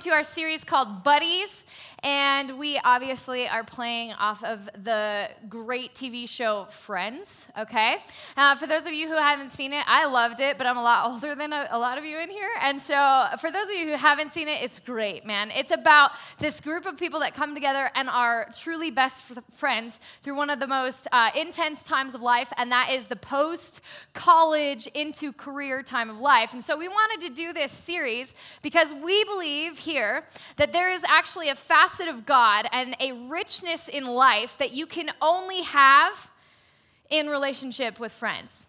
to our series called Buddies. And we obviously are playing off of the great TV show Friends, okay? Uh, for those of you who haven't seen it, I loved it, but I'm a lot older than a, a lot of you in here. And so for those of you who haven't seen it, it's great, man. It's about this group of people that come together and are truly best friends through one of the most uh, intense times of life, and that is the post college into career time of life. And so we wanted to do this series because we believe here that there is actually a fast facet of God and a richness in life that you can only have in relationship with friends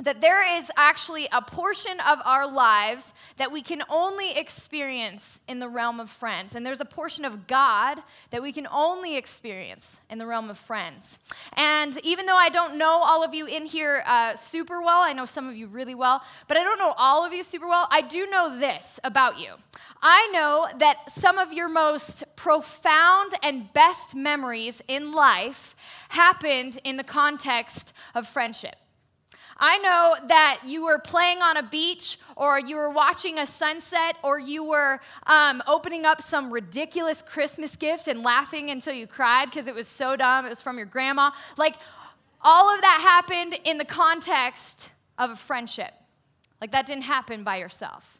that there is actually a portion of our lives that we can only experience in the realm of friends. And there's a portion of God that we can only experience in the realm of friends. And even though I don't know all of you in here uh, super well, I know some of you really well, but I don't know all of you super well, I do know this about you. I know that some of your most profound and best memories in life happened in the context of friendship. I know that you were playing on a beach, or you were watching a sunset, or you were um, opening up some ridiculous Christmas gift and laughing until you cried because it was so dumb. It was from your grandma. Like, all of that happened in the context of a friendship. Like, that didn't happen by yourself.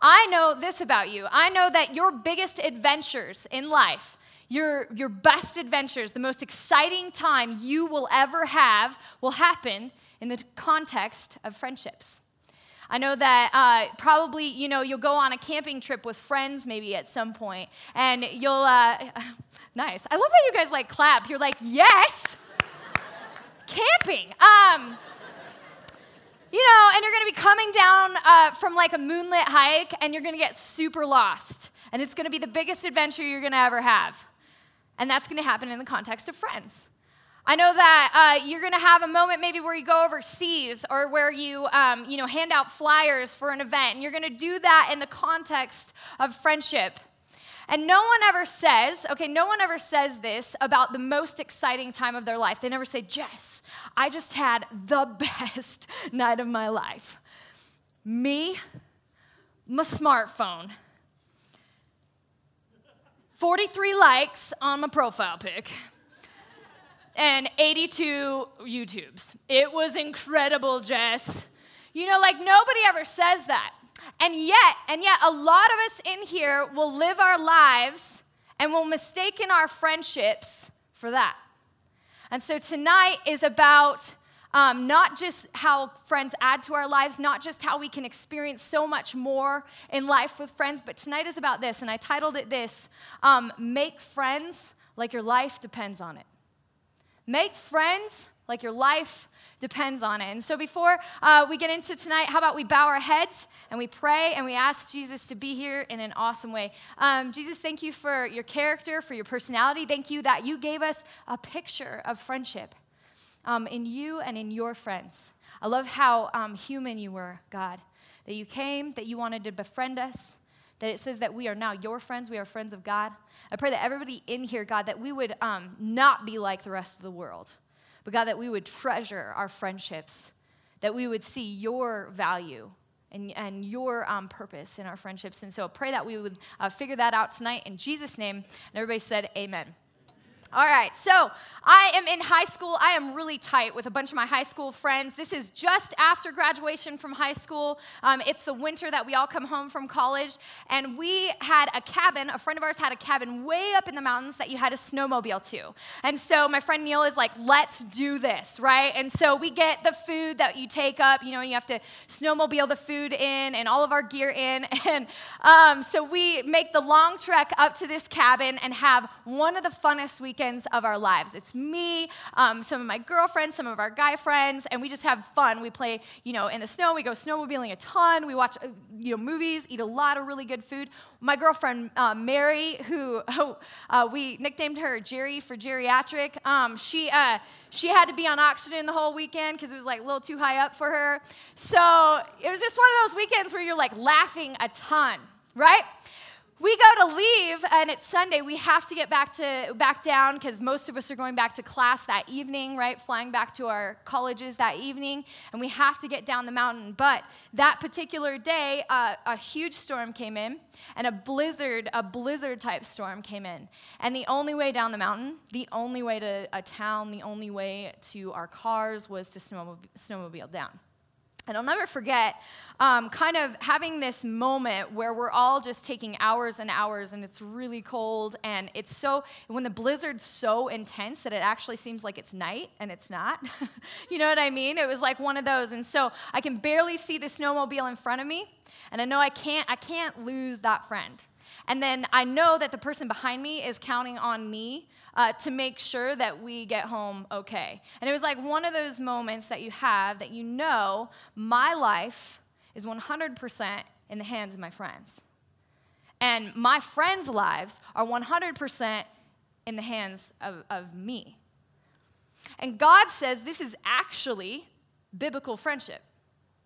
I know this about you. I know that your biggest adventures in life, your, your best adventures, the most exciting time you will ever have, will happen in the context of friendships. I know that uh, probably, you know, you'll go on a camping trip with friends maybe at some point, and you'll, uh, nice. I love that you guys like clap. You're like, yes, camping. Um, you know, and you're gonna be coming down uh, from like a moonlit hike, and you're gonna get super lost, and it's gonna be the biggest adventure you're gonna ever have. And that's gonna happen in the context of friends. I know that uh, you're going to have a moment maybe where you go overseas or where you, um, you know, hand out flyers for an event, and you're going to do that in the context of friendship. And no one ever says, okay, no one ever says this about the most exciting time of their life. They never say, Jess, I just had the best night of my life. Me, my smartphone, 43 likes on my profile pic and 82 YouTubes. It was incredible, Jess. You know, like nobody ever says that. And yet, and yet, a lot of us in here will live our lives and will mistaken our friendships for that. And so tonight is about um, not just how friends add to our lives, not just how we can experience so much more in life with friends, but tonight is about this. And I titled it this um, Make Friends Like Your Life Depends on It. Make friends like your life depends on it. And so, before uh, we get into tonight, how about we bow our heads and we pray and we ask Jesus to be here in an awesome way? Um, Jesus, thank you for your character, for your personality. Thank you that you gave us a picture of friendship um, in you and in your friends. I love how um, human you were, God, that you came, that you wanted to befriend us, that it says that we are now your friends, we are friends of God. I pray that everybody in here, God, that we would um, not be like the rest of the world, but God, that we would treasure our friendships, that we would see your value and, and your um, purpose in our friendships. And so I pray that we would uh, figure that out tonight in Jesus' name. And everybody said, Amen. All right, so I am in high school. I am really tight with a bunch of my high school friends. This is just after graduation from high school. Um, it's the winter that we all come home from college. And we had a cabin, a friend of ours had a cabin way up in the mountains that you had a snowmobile to. And so my friend Neil is like, let's do this, right? And so we get the food that you take up, you know, and you have to snowmobile the food in and all of our gear in. And um, so we make the long trek up to this cabin and have one of the funnest weekends weekends of our lives. It's me, um, some of my girlfriends, some of our guy friends, and we just have fun. We play, you know, in the snow. We go snowmobiling a ton. We watch, uh, you know, movies, eat a lot of really good food. My girlfriend uh, Mary, who oh, uh, we nicknamed her Jerry for geriatric, um, she uh, she had to be on oxygen the whole weekend because it was like a little too high up for her. So it was just one of those weekends where you're like laughing a ton, right? We go to leave and it's sunday. We have to get back to back down because most of us are going back to class that evening right? Flying back to our colleges that evening and we have to get down the mountain. But that particular day uh, a huge storm came in and a blizzard a blizzard type storm came in. And the only way down the mountain the only way to a town the only way to our cars was to snowmobile, snowmobile down and I'll never forget um, kind of having this moment where we're all just taking hours and hours and it's really cold and it's so, when the blizzard's so intense that it actually seems like it's night and it's not. you know what I mean? It was like one of those. And so I can barely see the snowmobile in front of me and I know I can't, I can't lose that friend. And then I know that the person behind me is counting on me uh, to make sure that we get home okay. And it was like one of those moments that you have that you know my life is 100% in the hands of my friends. And my friends' lives are 100% in the hands of, of me. And God says this is actually biblical friendship.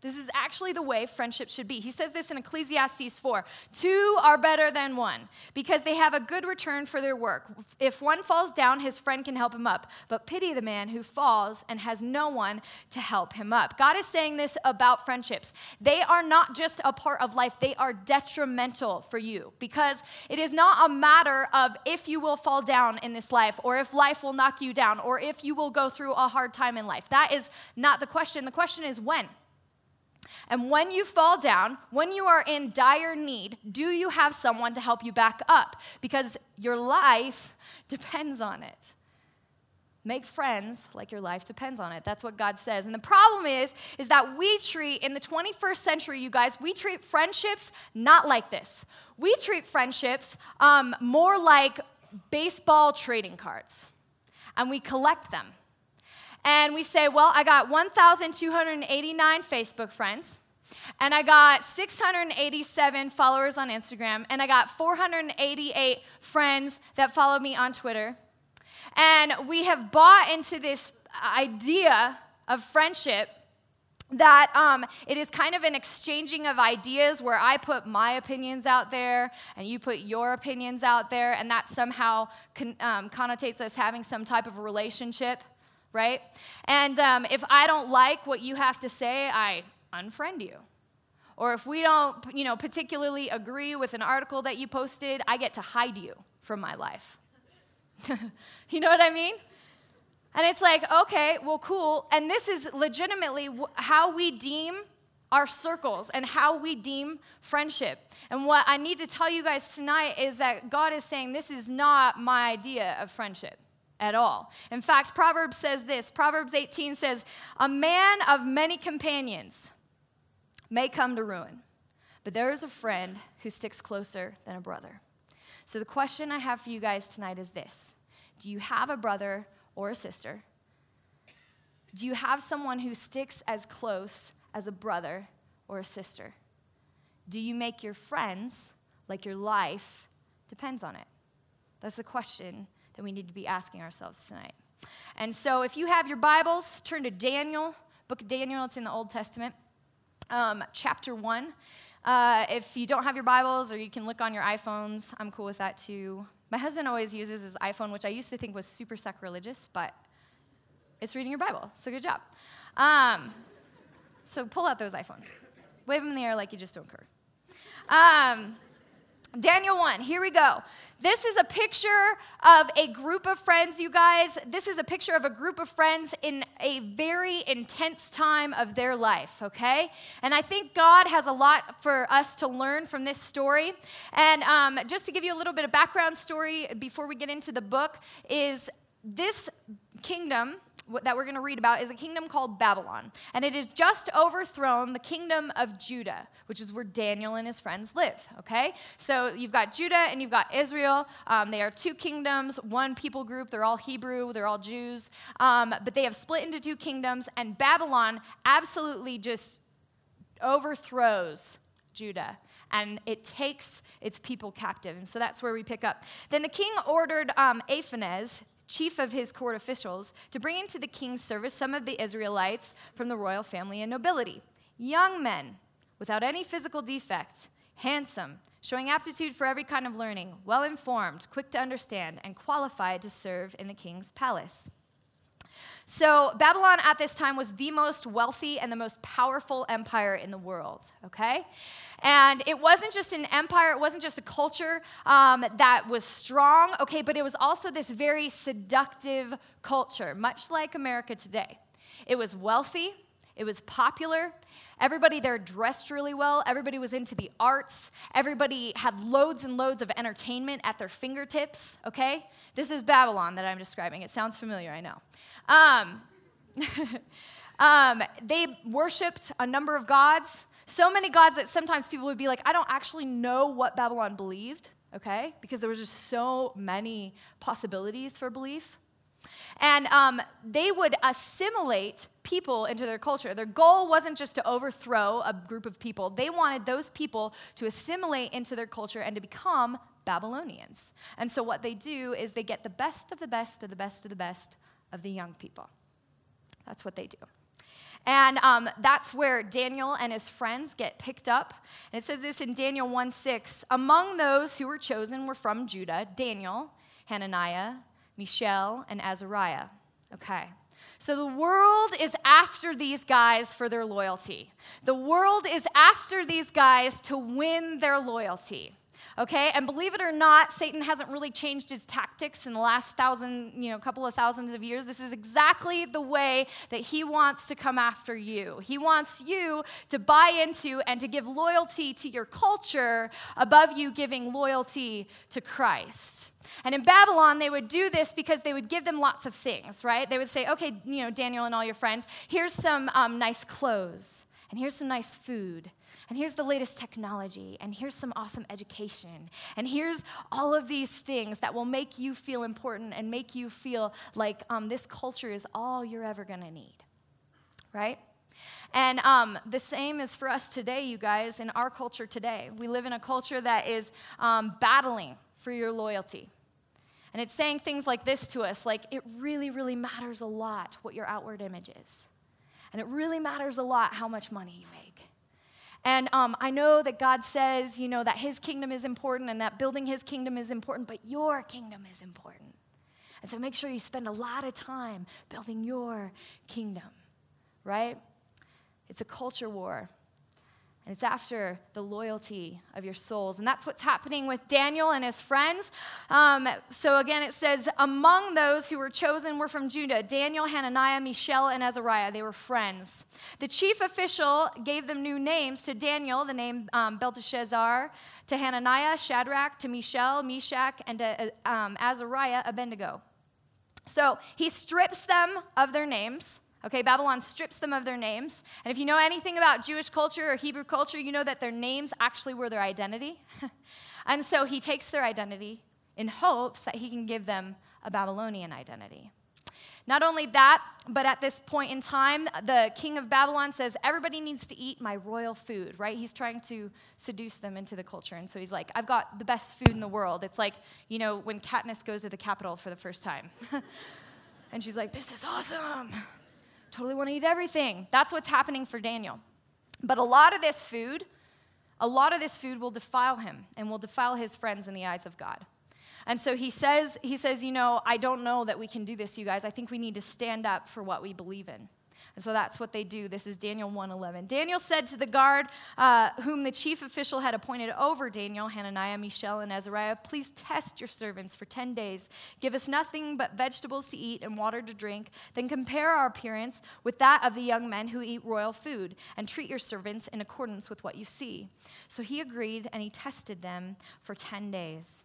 This is actually the way friendship should be. He says this in Ecclesiastes 4 Two are better than one because they have a good return for their work. If one falls down, his friend can help him up. But pity the man who falls and has no one to help him up. God is saying this about friendships. They are not just a part of life, they are detrimental for you because it is not a matter of if you will fall down in this life or if life will knock you down or if you will go through a hard time in life. That is not the question. The question is when. And when you fall down, when you are in dire need, do you have someone to help you back up? Because your life depends on it. Make friends like your life depends on it. That's what God says. And the problem is, is that we treat, in the 21st century, you guys, we treat friendships not like this. We treat friendships um, more like baseball trading cards, and we collect them and we say, well, I got 1,289 Facebook friends, and I got 687 followers on Instagram, and I got 488 friends that follow me on Twitter. And we have bought into this idea of friendship that um, it is kind of an exchanging of ideas where I put my opinions out there and you put your opinions out there, and that somehow con- um, connotates us having some type of relationship right? And um, if I don't like what you have to say, I unfriend you. Or if we don't, you know, particularly agree with an article that you posted, I get to hide you from my life. you know what I mean? And it's like, okay, well, cool. And this is legitimately how we deem our circles and how we deem friendship. And what I need to tell you guys tonight is that God is saying this is not my idea of friendship at all. In fact, Proverbs says this Proverbs 18 says, A man of many companions may come to ruin, but there is a friend who sticks closer than a brother. So the question I have for you guys tonight is this Do you have a brother or a sister? Do you have someone who sticks as close as a brother or a sister? Do you make your friends like your life depends on it? That's the question that we need to be asking ourselves tonight. And so, if you have your Bibles, turn to Daniel, book of Daniel, it's in the Old Testament, um, chapter 1. Uh, if you don't have your Bibles or you can look on your iPhones, I'm cool with that too. My husband always uses his iPhone, which I used to think was super sacrilegious, but it's reading your Bible, so good job. Um, so pull out those iPhones, wave them in the air like you just don't care. Um, Daniel 1, here we go. This is a picture of a group of friends, you guys. This is a picture of a group of friends in a very intense time of their life, okay? And I think God has a lot for us to learn from this story. And um, just to give you a little bit of background story before we get into the book, is this kingdom that we're going to read about is a kingdom called Babylon. And it has just overthrown the kingdom of Judah, which is where Daniel and his friends live, okay? So you've got Judah and you've got Israel. Um, they are two kingdoms, one people group. They're all Hebrew, they're all Jews. Um, but they have split into two kingdoms, and Babylon absolutely just overthrows Judah and it takes its people captive. And so that's where we pick up. Then the king ordered um, Ashpenaz chief of his court officials, to bring into the king's service some of the Israelites from the royal family and nobility. Young men without any physical defect, handsome, showing aptitude for every kind of learning, well informed, quick to understand, and qualified to serve in the king's palace. So, Babylon at this time was the most wealthy and the most powerful empire in the world, okay? And it wasn't just an empire, it wasn't just a culture um, that was strong, okay, but it was also this very seductive culture, much like America today. It was wealthy, it was popular. Everybody there dressed really well. Everybody was into the arts. Everybody had loads and loads of entertainment at their fingertips, okay? This is Babylon that I'm describing. It sounds familiar, I know. Um, um, they worshiped a number of gods, so many gods that sometimes people would be like, I don't actually know what Babylon believed, okay? Because there was just so many possibilities for belief. And um, they would assimilate people into their culture. Their goal wasn't just to overthrow a group of people, they wanted those people to assimilate into their culture and to become Babylonians. And so, what they do is they get the best of the best of the best of the best of the young people. That's what they do. And um, that's where Daniel and his friends get picked up. And it says this in Daniel 1 6 Among those who were chosen were from Judah Daniel, Hananiah, Mishael, and Azariah. Okay. So the world is after these guys for their loyalty. The world is after these guys to win their loyalty. Okay? And believe it or not, Satan hasn't really changed his tactics in the last thousand, you know, couple of thousands of years. This is exactly the way that he wants to come after you. He wants you to buy into and to give loyalty to your culture above you giving loyalty to Christ. And in Babylon, they would do this because they would give them lots of things, right? They would say, okay, you know, Daniel and all your friends, here's some um, nice clothes, and here's some nice food, and here's the latest technology, and here's some awesome education, and here's all of these things that will make you feel important and make you feel like um, this culture is all you're ever gonna need, right? And um, the same is for us today, you guys, in our culture today. We live in a culture that is um, battling for your loyalty. And it's saying things like this to us like, it really, really matters a lot what your outward image is. And it really matters a lot how much money you make. And um, I know that God says, you know, that His kingdom is important and that building His kingdom is important, but your kingdom is important. And so make sure you spend a lot of time building your kingdom, right? It's a culture war. And it's after the loyalty of your souls. And that's what's happening with Daniel and his friends. Um, so again, it says, Among those who were chosen were from Judah Daniel, Hananiah, Mishael, and Azariah. They were friends. The chief official gave them new names to Daniel, the name um, Belteshazzar, to Hananiah, Shadrach, to Mishael, Meshach, and to um, Azariah, Abednego. So he strips them of their names. Okay, Babylon strips them of their names. And if you know anything about Jewish culture or Hebrew culture, you know that their names actually were their identity. and so he takes their identity in hopes that he can give them a Babylonian identity. Not only that, but at this point in time, the king of Babylon says, Everybody needs to eat my royal food, right? He's trying to seduce them into the culture. And so he's like, I've got the best food in the world. It's like, you know, when Katniss goes to the capital for the first time. and she's like, This is awesome totally want to eat everything. That's what's happening for Daniel. But a lot of this food, a lot of this food will defile him and will defile his friends in the eyes of God. And so he says, he says, you know, I don't know that we can do this, you guys. I think we need to stand up for what we believe in. And so that's what they do. This is Daniel 1:11. Daniel said to the guard, uh, whom the chief official had appointed over Daniel, Hananiah, Mishael, and Azariah, please test your servants for 10 days. Give us nothing but vegetables to eat and water to drink. Then compare our appearance with that of the young men who eat royal food, and treat your servants in accordance with what you see. So he agreed, and he tested them for 10 days.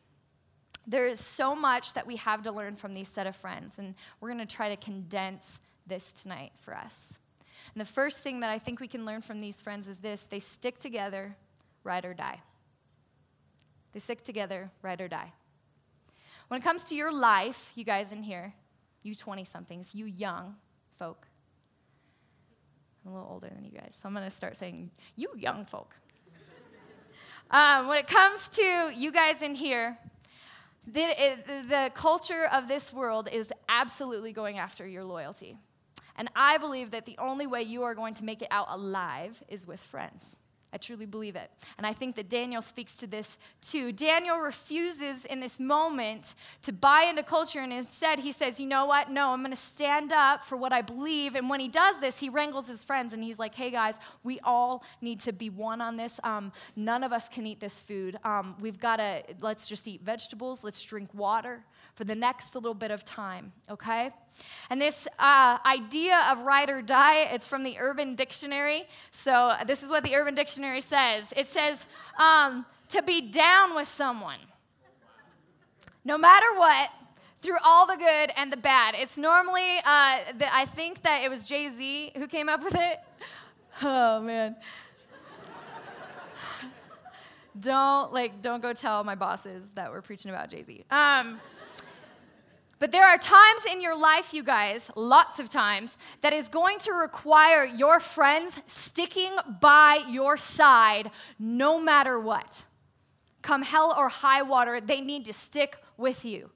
There is so much that we have to learn from these set of friends, and we're going to try to condense this tonight for us. And the first thing that I think we can learn from these friends is this they stick together, ride or die. They stick together, ride or die. When it comes to your life, you guys in here, you 20 somethings, you young folk, I'm a little older than you guys, so I'm going to start saying, you young folk. um, when it comes to you guys in here, the, the culture of this world is absolutely going after your loyalty. And I believe that the only way you are going to make it out alive is with friends. I truly believe it. And I think that Daniel speaks to this too. Daniel refuses in this moment to buy into culture, and instead he says, You know what? No, I'm going to stand up for what I believe. And when he does this, he wrangles his friends and he's like, Hey guys, we all need to be one on this. Um, none of us can eat this food. Um, we've got to, let's just eat vegetables, let's drink water for the next little bit of time, okay? And this uh, idea of ride or die, it's from the Urban Dictionary. So this is what the Urban Dictionary says it says, um, to be down with someone. No matter what, through all the good and the bad. It's normally, uh, the, I think that it was Jay Z who came up with it. Oh, man. don't like don't go tell my bosses that we're preaching about Jay-Z. Um, but there are times in your life, you guys, lots of times, that is going to require your friends sticking by your side no matter what. Come hell or high water, they need to stick with you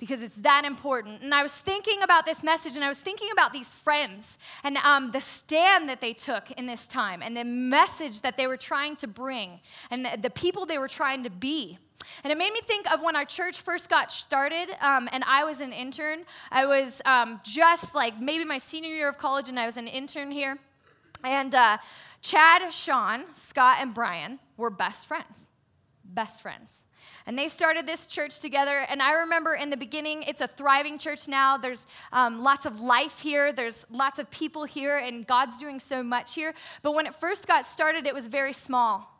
because it's that important. And I was thinking about this message and I was thinking about these friends and um, the stand that they took in this time and the message that they were trying to bring and the, the people they were trying to be. And it made me think of when our church first got started, um, and I was an intern. I was um, just like maybe my senior year of college, and I was an intern here. And uh, Chad, Sean, Scott, and Brian were best friends. Best friends. And they started this church together. And I remember in the beginning, it's a thriving church now. There's um, lots of life here, there's lots of people here, and God's doing so much here. But when it first got started, it was very small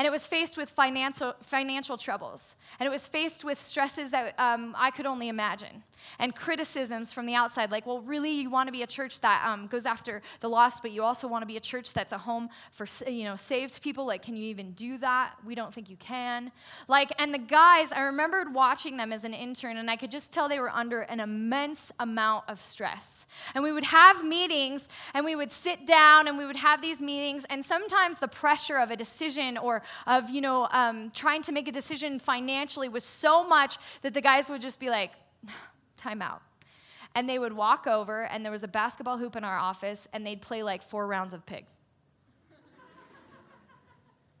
and it was faced with financial, financial troubles, and it was faced with stresses that um, I could only imagine, and criticisms from the outside, like, well, really, you want to be a church that um, goes after the lost, but you also want to be a church that's a home for, you know, saved people. Like, can you even do that? We don't think you can. Like, and the guys, I remembered watching them as an intern, and I could just tell they were under an immense amount of stress. And we would have meetings, and we would sit down, and we would have these meetings, and sometimes the pressure of a decision or of, you know, um, trying to make a decision financially was so much that the guys would just be like, time out. And they would walk over, and there was a basketball hoop in our office, and they'd play like four rounds of pig.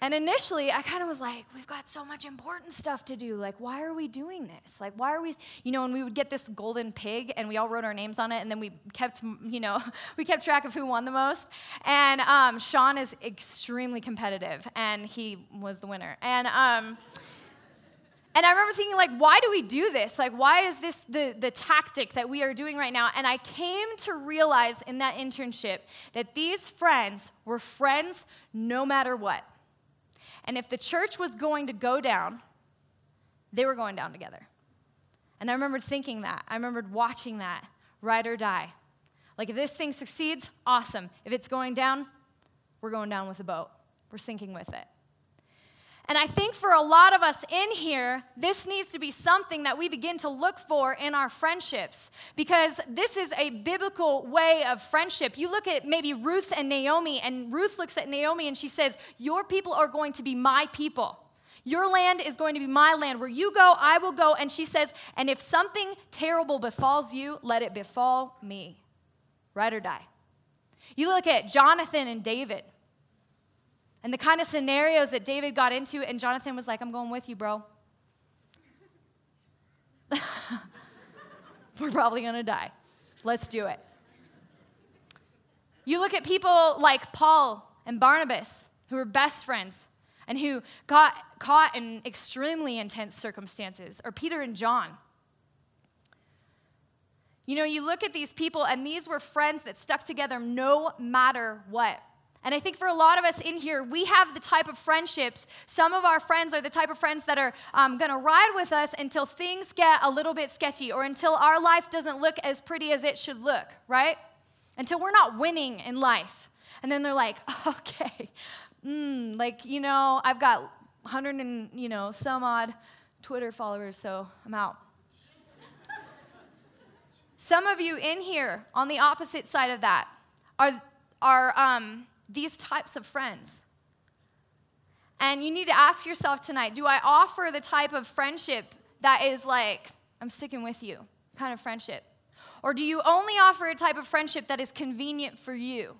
And initially, I kind of was like, we've got so much important stuff to do. Like, why are we doing this? Like, why are we, you know, and we would get this golden pig and we all wrote our names on it and then we kept, you know, we kept track of who won the most. And um, Sean is extremely competitive and he was the winner. And, um, and I remember thinking, like, why do we do this? Like, why is this the, the tactic that we are doing right now? And I came to realize in that internship that these friends were friends no matter what. And if the church was going to go down, they were going down together. And I remember thinking that. I remembered watching that, ride or die. Like, if this thing succeeds, awesome. If it's going down, we're going down with the boat, we're sinking with it. And I think for a lot of us in here, this needs to be something that we begin to look for in our friendships because this is a biblical way of friendship. You look at maybe Ruth and Naomi, and Ruth looks at Naomi and she says, Your people are going to be my people. Your land is going to be my land. Where you go, I will go. And she says, And if something terrible befalls you, let it befall me. Ride or die. You look at Jonathan and David and the kind of scenarios that David got into, and Jonathan was like, I'm going with you, bro. We're probably gonna die. Let's do it. You look at people like Paul and Barnabas, who were best friends and who got caught in extremely intense circumstances, or Peter and John. You know, you look at these people, and these were friends that stuck together no matter what. And I think for a lot of us in here, we have the type of friendships. Some of our friends are the type of friends that are um, going to ride with us until things get a little bit sketchy or until our life doesn't look as pretty as it should look, right? Until we're not winning in life. And then they're like, okay, mm, like, you know, I've got 100 and, you know, some odd Twitter followers, so I'm out. some of you in here on the opposite side of that are, are, um, these types of friends. And you need to ask yourself tonight do I offer the type of friendship that is like, I'm sticking with you kind of friendship? Or do you only offer a type of friendship that is convenient for you?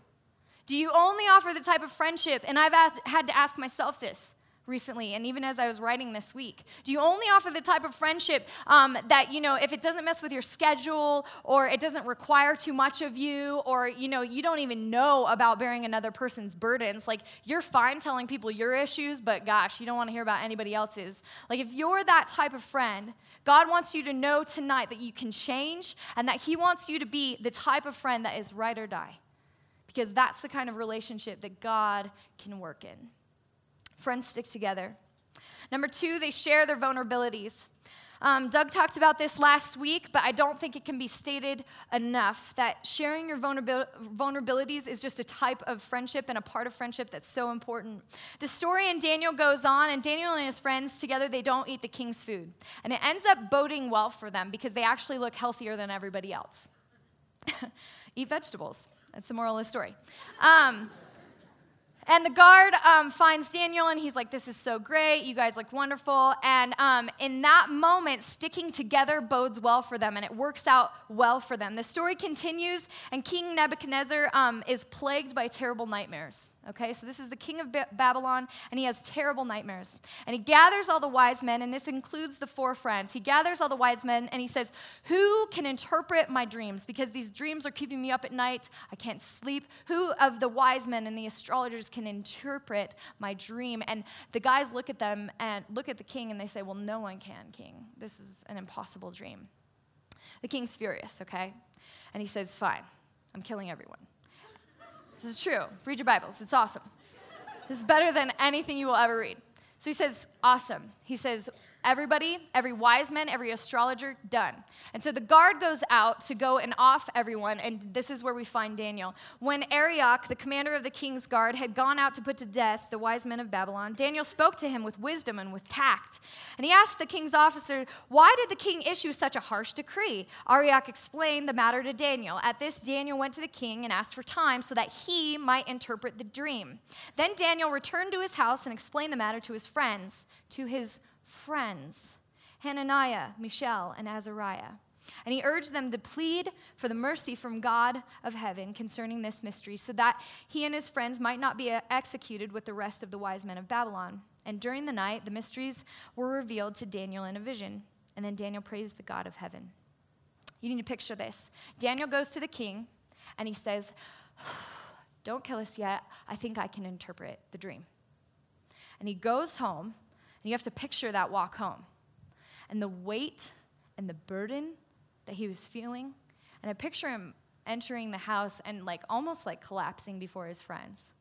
Do you only offer the type of friendship? And I've asked, had to ask myself this recently, and even as I was writing this week. Do you only offer the type of friendship um, that, you know, if it doesn't mess with your schedule or it doesn't require too much of you or, you know, you don't even know about bearing another person's burdens? Like, you're fine telling people your issues, but gosh, you don't want to hear about anybody else's. Like, if you're that type of friend, God wants you to know tonight that you can change and that He wants you to be the type of friend that is ride or die. Because that's the kind of relationship that God can work in. Friends stick together. Number two, they share their vulnerabilities. Um, Doug talked about this last week, but I don't think it can be stated enough that sharing your vulnerabil- vulnerabilities is just a type of friendship and a part of friendship that's so important. The story in Daniel goes on, and Daniel and his friends together, they don't eat the king's food. And it ends up boding well for them because they actually look healthier than everybody else. eat vegetables. That's the moral of the story. Um, and the guard um, finds Daniel and he's like, This is so great. You guys look wonderful. And um, in that moment, sticking together bodes well for them and it works out well for them. The story continues, and King Nebuchadnezzar um, is plagued by terrible nightmares. Okay, so this is the king of Babylon, and he has terrible nightmares. And he gathers all the wise men, and this includes the four friends. He gathers all the wise men, and he says, Who can interpret my dreams? Because these dreams are keeping me up at night. I can't sleep. Who of the wise men and the astrologers can interpret my dream? And the guys look at them and look at the king, and they say, Well, no one can, king. This is an impossible dream. The king's furious, okay? And he says, Fine, I'm killing everyone. This is true. Read your Bibles, it's awesome. This is better than anything you will ever read. So he says, Awesome. He says, Everybody, every wise man, every astrologer, done. And so the guard goes out to go and off everyone, and this is where we find Daniel. When Arioch, the commander of the king's guard, had gone out to put to death the wise men of Babylon, Daniel spoke to him with wisdom and with tact. And he asked the king's officer, Why did the king issue such a harsh decree? Arioch explained the matter to Daniel. At this, Daniel went to the king and asked for time so that he might interpret the dream. Then Daniel returned to his house and explained the matter to his friends, to his friends Hananiah, Mishael, and Azariah. And he urged them to plead for the mercy from God of heaven concerning this mystery, so that he and his friends might not be uh, executed with the rest of the wise men of Babylon. And during the night, the mysteries were revealed to Daniel in a vision. And then Daniel praised the God of heaven. You need to picture this. Daniel goes to the king and he says, Don't kill us yet. I think I can interpret the dream. And he goes home and you have to picture that walk home and the weight and the burden that he was feeling. And I picture him entering the house and like almost like collapsing before his friends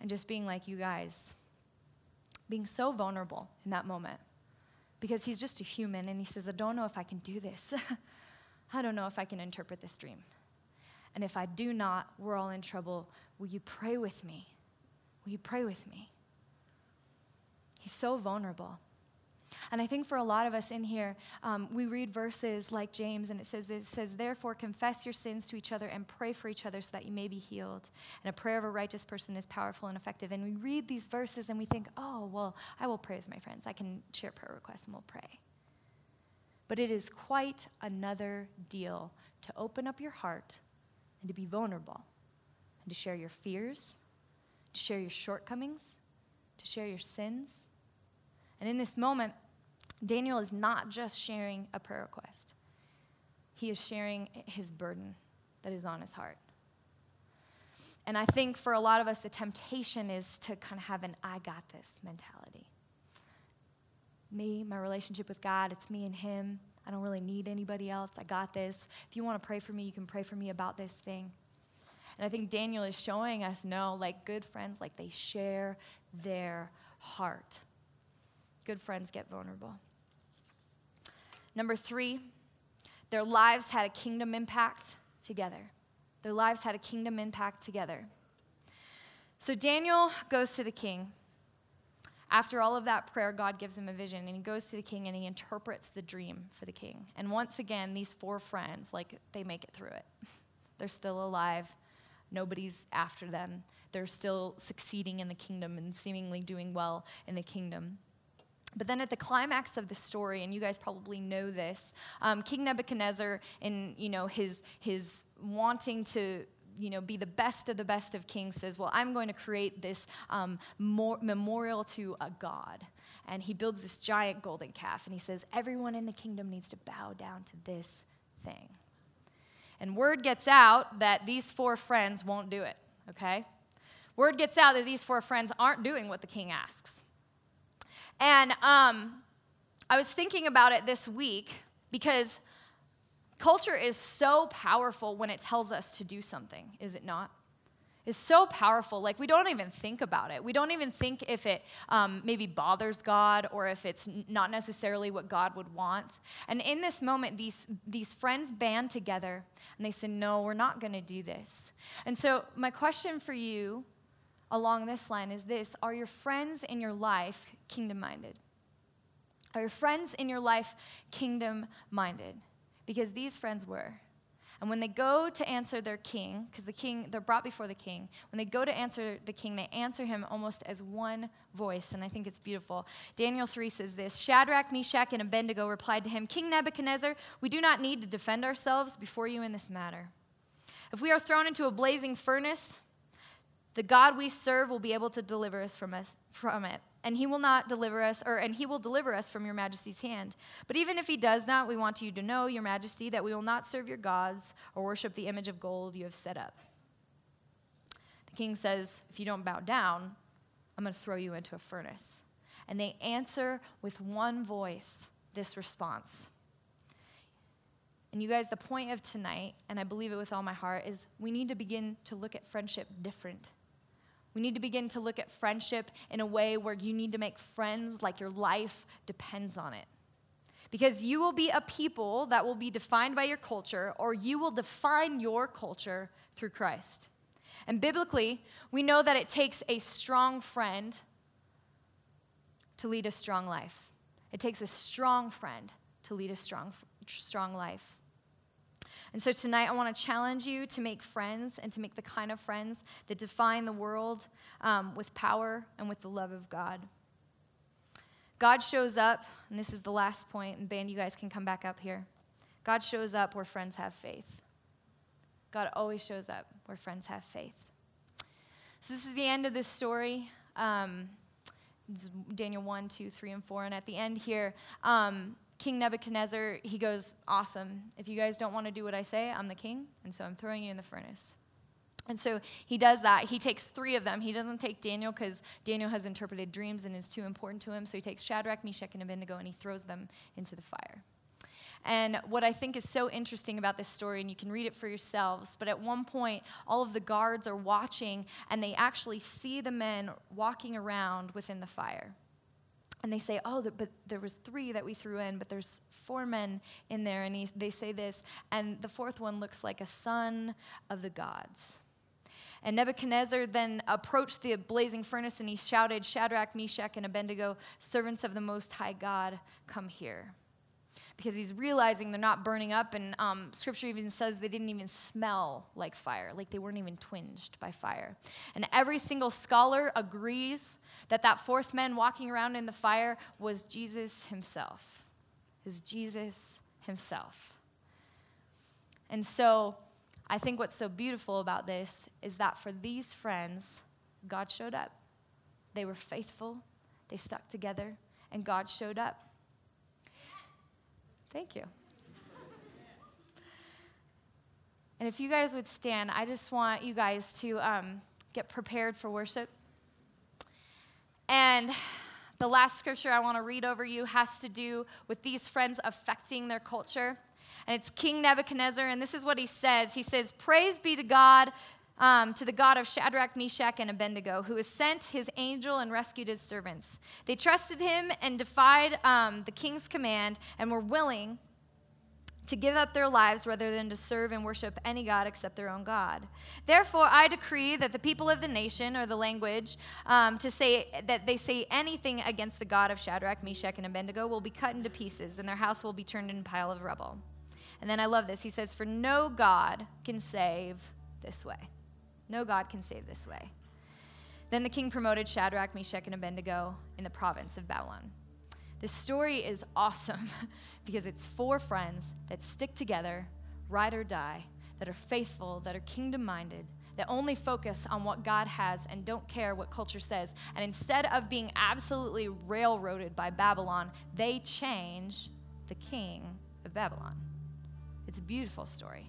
and just being like, you guys, being so vulnerable in that moment because he's just a human and he says, I don't know if I can do this. I don't know if I can interpret this dream. And if I do not, we're all in trouble. Will you pray with me? Will you pray with me? He's so vulnerable. And I think for a lot of us in here, um, we read verses like James, and it says, it says, Therefore, confess your sins to each other and pray for each other so that you may be healed. And a prayer of a righteous person is powerful and effective. And we read these verses and we think, Oh, well, I will pray with my friends. I can share prayer requests and we'll pray. But it is quite another deal to open up your heart and to be vulnerable and to share your fears, to share your shortcomings, to share your sins and in this moment, Daniel is not just sharing a prayer request, he is sharing his burden that is on his heart. And I think for a lot of us, the temptation is to kind of have an I got this mentality. Me, my relationship with God, it's me and Him. I don't really need anybody else. I got this. If you want to pray for me, you can pray for me about this thing. And I think Daniel is showing us no, like good friends, like they share their heart. Good friends get vulnerable. Number three, their lives had a kingdom impact together. Their lives had a kingdom impact together. So Daniel goes to the king. After all of that prayer, God gives him a vision, and he goes to the king and he interprets the dream for the king. And once again, these four friends, like, they make it through it. They're still alive. Nobody's after them. They're still succeeding in the kingdom and seemingly doing well in the kingdom. But then at the climax of the story, and you guys probably know this, um, King Nebuchadnezzar, in you know his his wanting to you know, be the best of the best of kings, says, Well, I'm going to create this um, memorial to a God. And he builds this giant golden calf, and he says, Everyone in the kingdom needs to bow down to this thing. And word gets out that these four friends won't do it, okay? Word gets out that these four friends aren't doing what the king asks. And um, I was thinking about it this week because culture is so powerful when it tells us to do something, is it not? It's so powerful. Like, we don't even think about it. We don't even think if it um, maybe bothers God or if it's not necessarily what God would want. And in this moment, these, these friends band together and they say, No, we're not going to do this. And so, my question for you along this line is this Are your friends in your life kingdom minded? Are your friends in your life kingdom minded? Because these friends were. And when they go to answer their king, because the king, they're brought before the king, when they go to answer the king, they answer him almost as one voice. And I think it's beautiful. Daniel 3 says this Shadrach, Meshach, and Abednego replied to him, King Nebuchadnezzar, we do not need to defend ourselves before you in this matter. If we are thrown into a blazing furnace, the God we serve will be able to deliver us from, us from it and he will not deliver us, or and he will deliver us from your majesty's hand. But even if he does not, we want you to know, your majesty, that we will not serve your gods or worship the image of gold you have set up. The king says, If you don't bow down, I'm going to throw you into a furnace. And they answer with one voice this response. And you guys, the point of tonight, and I believe it with all my heart, is we need to begin to look at friendship different we need to begin to look at friendship in a way where you need to make friends like your life depends on it. Because you will be a people that will be defined by your culture, or you will define your culture through Christ. And biblically, we know that it takes a strong friend to lead a strong life. It takes a strong friend to lead a strong, strong life. And so tonight, I want to challenge you to make friends and to make the kind of friends that define the world um, with power and with the love of God. God shows up, and this is the last point, and band, you guys can come back up here. God shows up where friends have faith. God always shows up where friends have faith. So, this is the end of this story. Um, Daniel 1, 2, 3, and 4. And at the end here, um, King Nebuchadnezzar, he goes, Awesome. If you guys don't want to do what I say, I'm the king, and so I'm throwing you in the furnace. And so he does that. He takes three of them. He doesn't take Daniel because Daniel has interpreted dreams and is too important to him. So he takes Shadrach, Meshach, and Abednego and he throws them into the fire. And what I think is so interesting about this story, and you can read it for yourselves, but at one point, all of the guards are watching and they actually see the men walking around within the fire and they say, "Oh, but there was three that we threw in, but there's four men in there." And he, they say this, and the fourth one looks like a son of the gods. And Nebuchadnezzar then approached the blazing furnace, and he shouted, "Shadrach, Meshach, and Abednego, servants of the Most High God, come here." Because he's realizing they're not burning up, and um, Scripture even says they didn't even smell like fire, like they weren't even twinged by fire. And every single scholar agrees that that fourth man walking around in the fire was Jesus himself. It was Jesus himself. And so I think what's so beautiful about this is that for these friends, God showed up. They were faithful, they stuck together, and God showed up. Thank you. And if you guys would stand, I just want you guys to um, get prepared for worship. And the last scripture I want to read over you has to do with these friends affecting their culture. And it's King Nebuchadnezzar, and this is what he says He says, Praise be to God, um, to the God of Shadrach, Meshach, and Abednego, who has sent his angel and rescued his servants. They trusted him and defied um, the king's command and were willing to give up their lives rather than to serve and worship any God except their own God. Therefore, I decree that the people of the nation or the language um, to say that they say anything against the God of Shadrach, Meshach, and Abednego will be cut into pieces, and their house will be turned into a pile of rubble. And then I love this. He says, For no God can save this way. No God can save this way. Then the king promoted Shadrach, Meshach, and Abednego in the province of Babylon. This story is awesome because it's four friends that stick together, ride or die. that are faithful, that are kingdom minded, that only focus on what God has and don't care what culture says. And instead of being absolutely railroaded by Babylon, they change the king of Babylon. It's a beautiful story.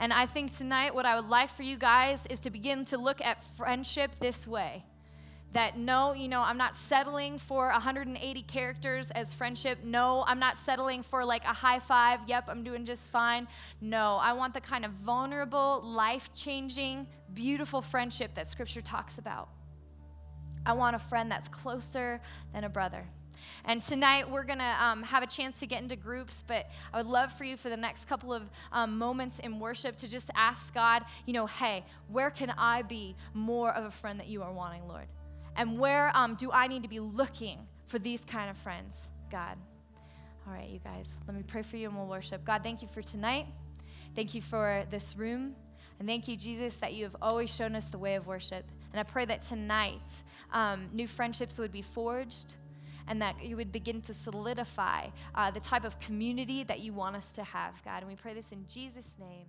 And I think tonight, what I would like for you guys is to begin to look at friendship this way that no, you know, I'm not settling for 180 characters as friendship. No, I'm not settling for like a high five. Yep, I'm doing just fine. No, I want the kind of vulnerable, life changing, beautiful friendship that Scripture talks about. I want a friend that's closer than a brother. And tonight we're going to um, have a chance to get into groups, but I would love for you for the next couple of um, moments in worship to just ask God, you know, hey, where can I be more of a friend that you are wanting, Lord? And where um, do I need to be looking for these kind of friends, God? All right, you guys, let me pray for you and we'll worship. God, thank you for tonight. Thank you for this room. And thank you, Jesus, that you have always shown us the way of worship. And I pray that tonight um, new friendships would be forged and that you would begin to solidify uh, the type of community that you want us to have, God. And we pray this in Jesus' name.